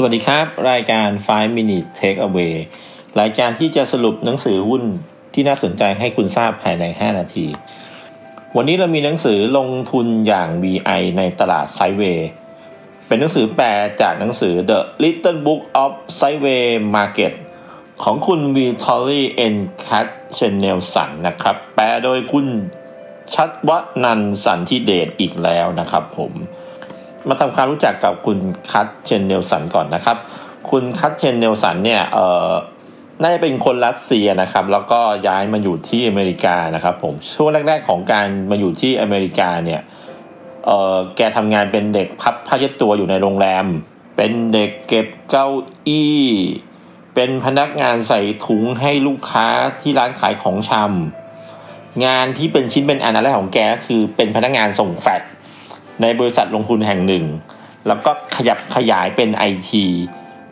สวัสดีครับ รายการ 5 minute take away รายการที่จะสรุปหนังสือหุ้นที่น่าสนใจให้คุณทราบภายใน 5 นาที วันนี้เรามีหนังสือลงทุนอย่าง VI ในตลาด sideway เป็นหนังสือแปลจากหนังสือ The Little Book of Sideway Market ของคุณ Vitaliy N. Katsenelson นะครับ แปลโดยคุณชัดวันันสันทิเดชอีกแล้วนะครับผม มาทำความรู้จักกับคุณ Katsenelson ก่อนนะครับ คุณ Katsenelson เนี่ยเออน่าจะเป็นคนรัสเซียนะครับ แล้วก็ย้ายมาอยู่ที่อเมริกานะครับ ผมช่วงแรก ๆ ของการมาอยู่ที่อเมริกาเนี่ยเออแกทำงานเป็นเด็กพับผ้าเช็ดตัวอยู่ในโรงแรม เป็นเด็กเก็บเก้าอี้ เป็นพนักงานใส่ถุงให้ลูกค้าที่ร้านขายของชำงานที่เป็นชิ้นเป็นอันแรกของแกคือเป็นพนักงานส่งแฟก ในบริษัทลงทุนแห่งหนึ่ง แล้วก็ขยับขยายเป็นไอที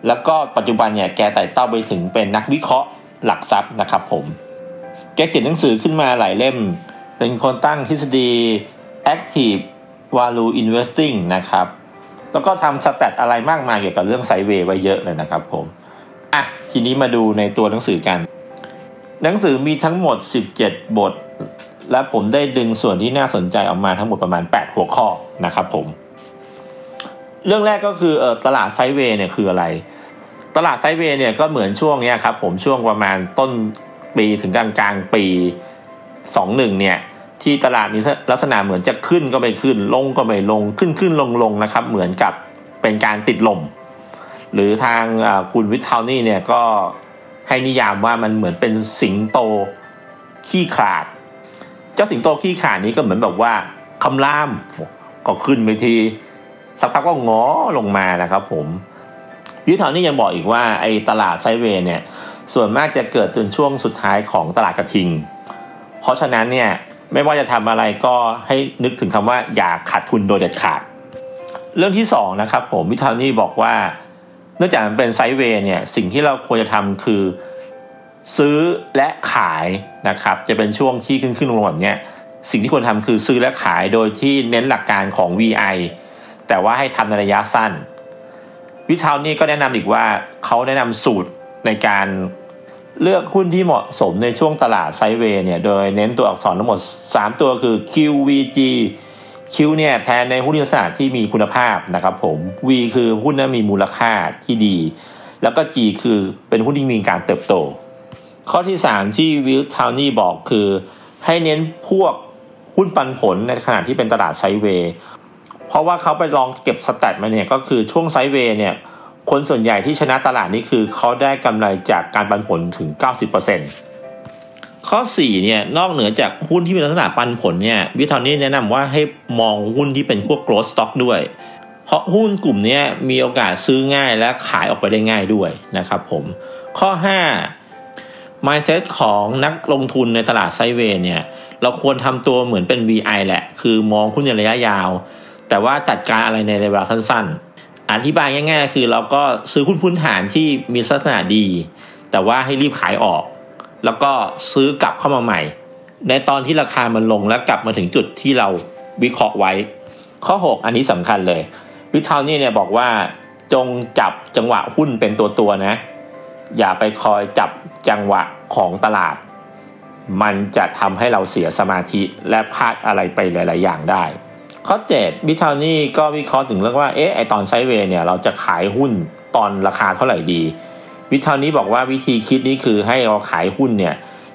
แล้วก็ปัจจุบันเนี่ยแกไต่เต้าไปถึงเป็นนักวิเคราะห์หลักทรัพย์นะครับผม แกเขียนหนังสือขึ้นมาหลายเล่ม เป็นคนตั้งทฤษฎี active value investing นะครับ แล้วก็ทำสแตทอะไรมากมายเกี่ยวกับเรื่องไซเวย์ไว้เยอะเลยนะครับผม อะ ทีนี้มาดูในตัวหนังสือกัน หนังสือมีทั้งหมด 17 บท และผมได้ดึงส่วนที่น่าสนใจออกมาทั้งหมดประมาณ 8 หัวข้อนะครับผม เรื่องแรกก็คือเออตลาดไซเวย์เนี่ยคืออะไร ตลาดไซเวย์เนี่ยก็เหมือนช่วงเนี้ยครับผมช่วงประมาณต้นปีถึงกลางกลางปี 21 เนี่ยที่ตลาดมีลักษณะเหมือนจะขึ้นก็ไม่ขึ้น ลงก็ไม่ลงขึ้นขึ้นลงลงนะครับ เหมือนกับเป็นการติดลม หรือทางคุณวิทเทลนี่เนี่ยก็ให้นิยามว่ามันเหมือนเป็นสิงโตขี้ขาด เจ้าสิงโตขี้ขานี้ก็เหมือนแบบว่าคำรามก็ขึ้นไปทีสักพักก็ง้อลงมานะครับ ผมยุทธานี่ยังบอกอีกว่าไอ้ตลาดไซเวย์เนี่ย ส่วนมากจะเกิดจนช่วงสุดท้ายของตลาดกระทิง เพราะฉะนั้นเนี่ยไม่ว่าจะทำอะไรก็ให้นึกถึงคำว่าอย่าขาดทุนโดยเด็ดขาด เรื่องที่สองนะครับผมวิทานี่บอกว่า เนื่องจากมันเป็นไซเวย์เนี่ยสิ่งที่เราควรจะทำคือ ซื้อและขายนะครับ จะเป็นช่วงที่ขึ้นขึ้นลงแบบนี้สิ่งที่ควรทำคือซื้อและขายโดยที่เน้นหลักการของ VI แต่ว่าให้ทำในระยะสั้น วิชานี่ก็แนะนำอีกว่าเขาแนะนำสูตรในการเลือกหุ้นที่เหมาะสมในช่วงตลาดไซเวย์เนี่ย โดยเน้นตัวอักษรทั้งหมด 3 ตัวคือ QVG Q เนี่ยแทนในหุ้นลักษณะที่มีคุณภาพนะครับผม V คือหุ้นที่มีมูลค่าที่ดี แล้วก็ G คือเป็นหุ้นที่มีการเติบโต ข้อที่ 3 ที่วิลทาวนี่บอกคือ ให้เน้นพวกหุ้นปันผลในขณะที่เป็นตลาด sideway เพราะว่าเขาไปลองเก็บ stat มาเนี่ยก็คือช่วง sideway เนี่ยคนส่วนใหญ่ที่ชนะตลาดนี่คือเขาได้กำไรจากการปันผลถึง 90%ข้อ4เนี่ยนอกเหนือจากหุ้นที่มีลักษณะปันผลเนี่ยวิทอนนี่แนะนำว่าให้มองหุ้นที่เป็นพวก growth stock ด้วยเพราะหุ้นกลุ่มนี้มีโอกาสซื้อง่ายและขายออกไปได้ง่ายด้วยนะครับผม ข้อ 5 mindset ของนักลงทุนในตลาดไซเวย์เนี่ย เราควรทำตัวเหมือนเป็น VI แหละ คือมองหุ้นในระยะยาว แต่ว่าจัดการอะไรในระยะสั้นๆ อธิบายง่ายๆ คือเราก็ซื้อหุ้นพื้นฐานที่มีลักษณะดี แต่ว่าให้รีบขายออก แล้วก็ซื้อกลับเข้ามาใหม่ ในตอนที่ราคามันลงแล้วกลับมาถึงจุดที่เราวิเคราะห์ไว้ ข้อ 6 อันนี้สำคัญเลยวิทาวนี่เนี่ยบอกว่าจงจับจังหวะหุ้นเป็นตัวตัวนะ อย่าไปคอยจับจังหวะของตลาด มันจะทำให้เราเสียสมาธิและพลาดอะไรไปหลาย ๆ อย่างได้ ข้อ7วิทาวนี่ก็วิเคราะห์ถึงเรื่องว่าเอ๊ะไอตอนไซเวย์เนี่ยเราจะขายหุ้นตอนราคาเท่าไหร่ดี วิทาวนี้บอกว่าวิธีคิดนี้คือให้เราขายหุ้นเนี่ย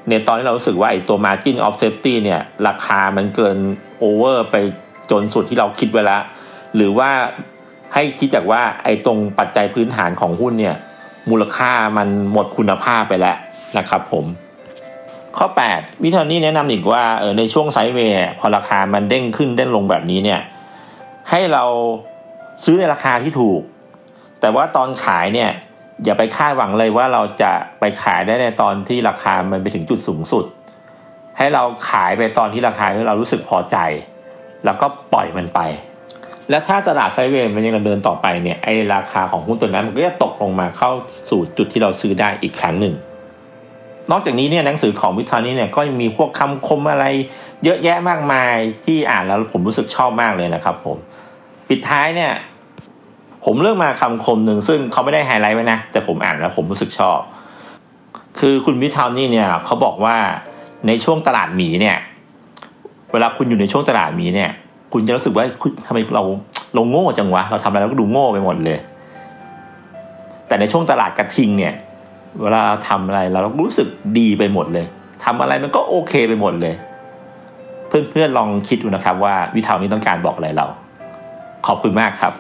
ในตอนที่เรารู้สึกว่าไอตัว margin of safety เนี่ยราคามันเกินโอเวอร์ไปจนสุดที่เราคิดไว้แล้วหรือว่าให้คิดจากว่าไอ้ตรงปัจจัยพื้นฐานของหุ้นเนี่ย มูลค่ามันหมดคุณภาพไปแล้วนะครับผมข้อ 8 วิธีนี้แนะนำอีกว่าเออในช่วงไซด์เวย์พอราคามันเด้งขึ้นเด้งลงแบบนี้เนี่ยให้เราซื้อในราคาที่ถูก แต่ว่าตอนขายเนี่ยอย่าไปคาดหวังเลยว่าเราจะไปขายได้ในตอนที่ราคามันไปถึงจุดสูงสุด ให้เราขายไปตอนที่ราคาที่เรารู้สึกพอใจ แล้วก็ปล่อยมันไป แล้วถ้าตลาดไซเวย์มันยังดำเนินต่อไปเนี่ยไอราคาของหุ้นตัวนั้นมันก็จะตกลงมาเข้าสู่จุดที่เราซื้อได้อีกครั้งหนึ่ง นอกจากนี้เนี่ยหนังสือของวิทานี่เนี่ยก็มีพวกคำคมอะไร เยอะแยะมากมายที่อ่านแล้วผมรู้สึกชอบมากเลยนะครับ ผม ปิดท้ายเนี่ย ผมเลือกมาคำคมหนึ่งซึ่งเขาไม่ได้ไฮไลท์ไว้นะแต่ผมอ่านแล้วผมรู้สึกชอบ คือคุณวิทานี่เนี่ยเขาบอกว่าในช่วงตลาดหมีเนี่ย เวลาคุณอยู่ในช่วงตลาดหมีเนี่ย คุณจะรู้สึกว่าทำไมเราเราโง่จังวะ เราทำอะไรเราก็ดูโง่ไปหมดเลย แต่ในช่วงตลาดกระทิงเนี่ย เวลาทำอะไรเรารู้สึกดีไปหมดเลยทำอะไรมันก็โอเคไปหมดเลย เพื่อนๆลองคิดดูนะครับว่าวิทาวนี้ต้องการบอกอะไรเรา ขอบคุณมากครับ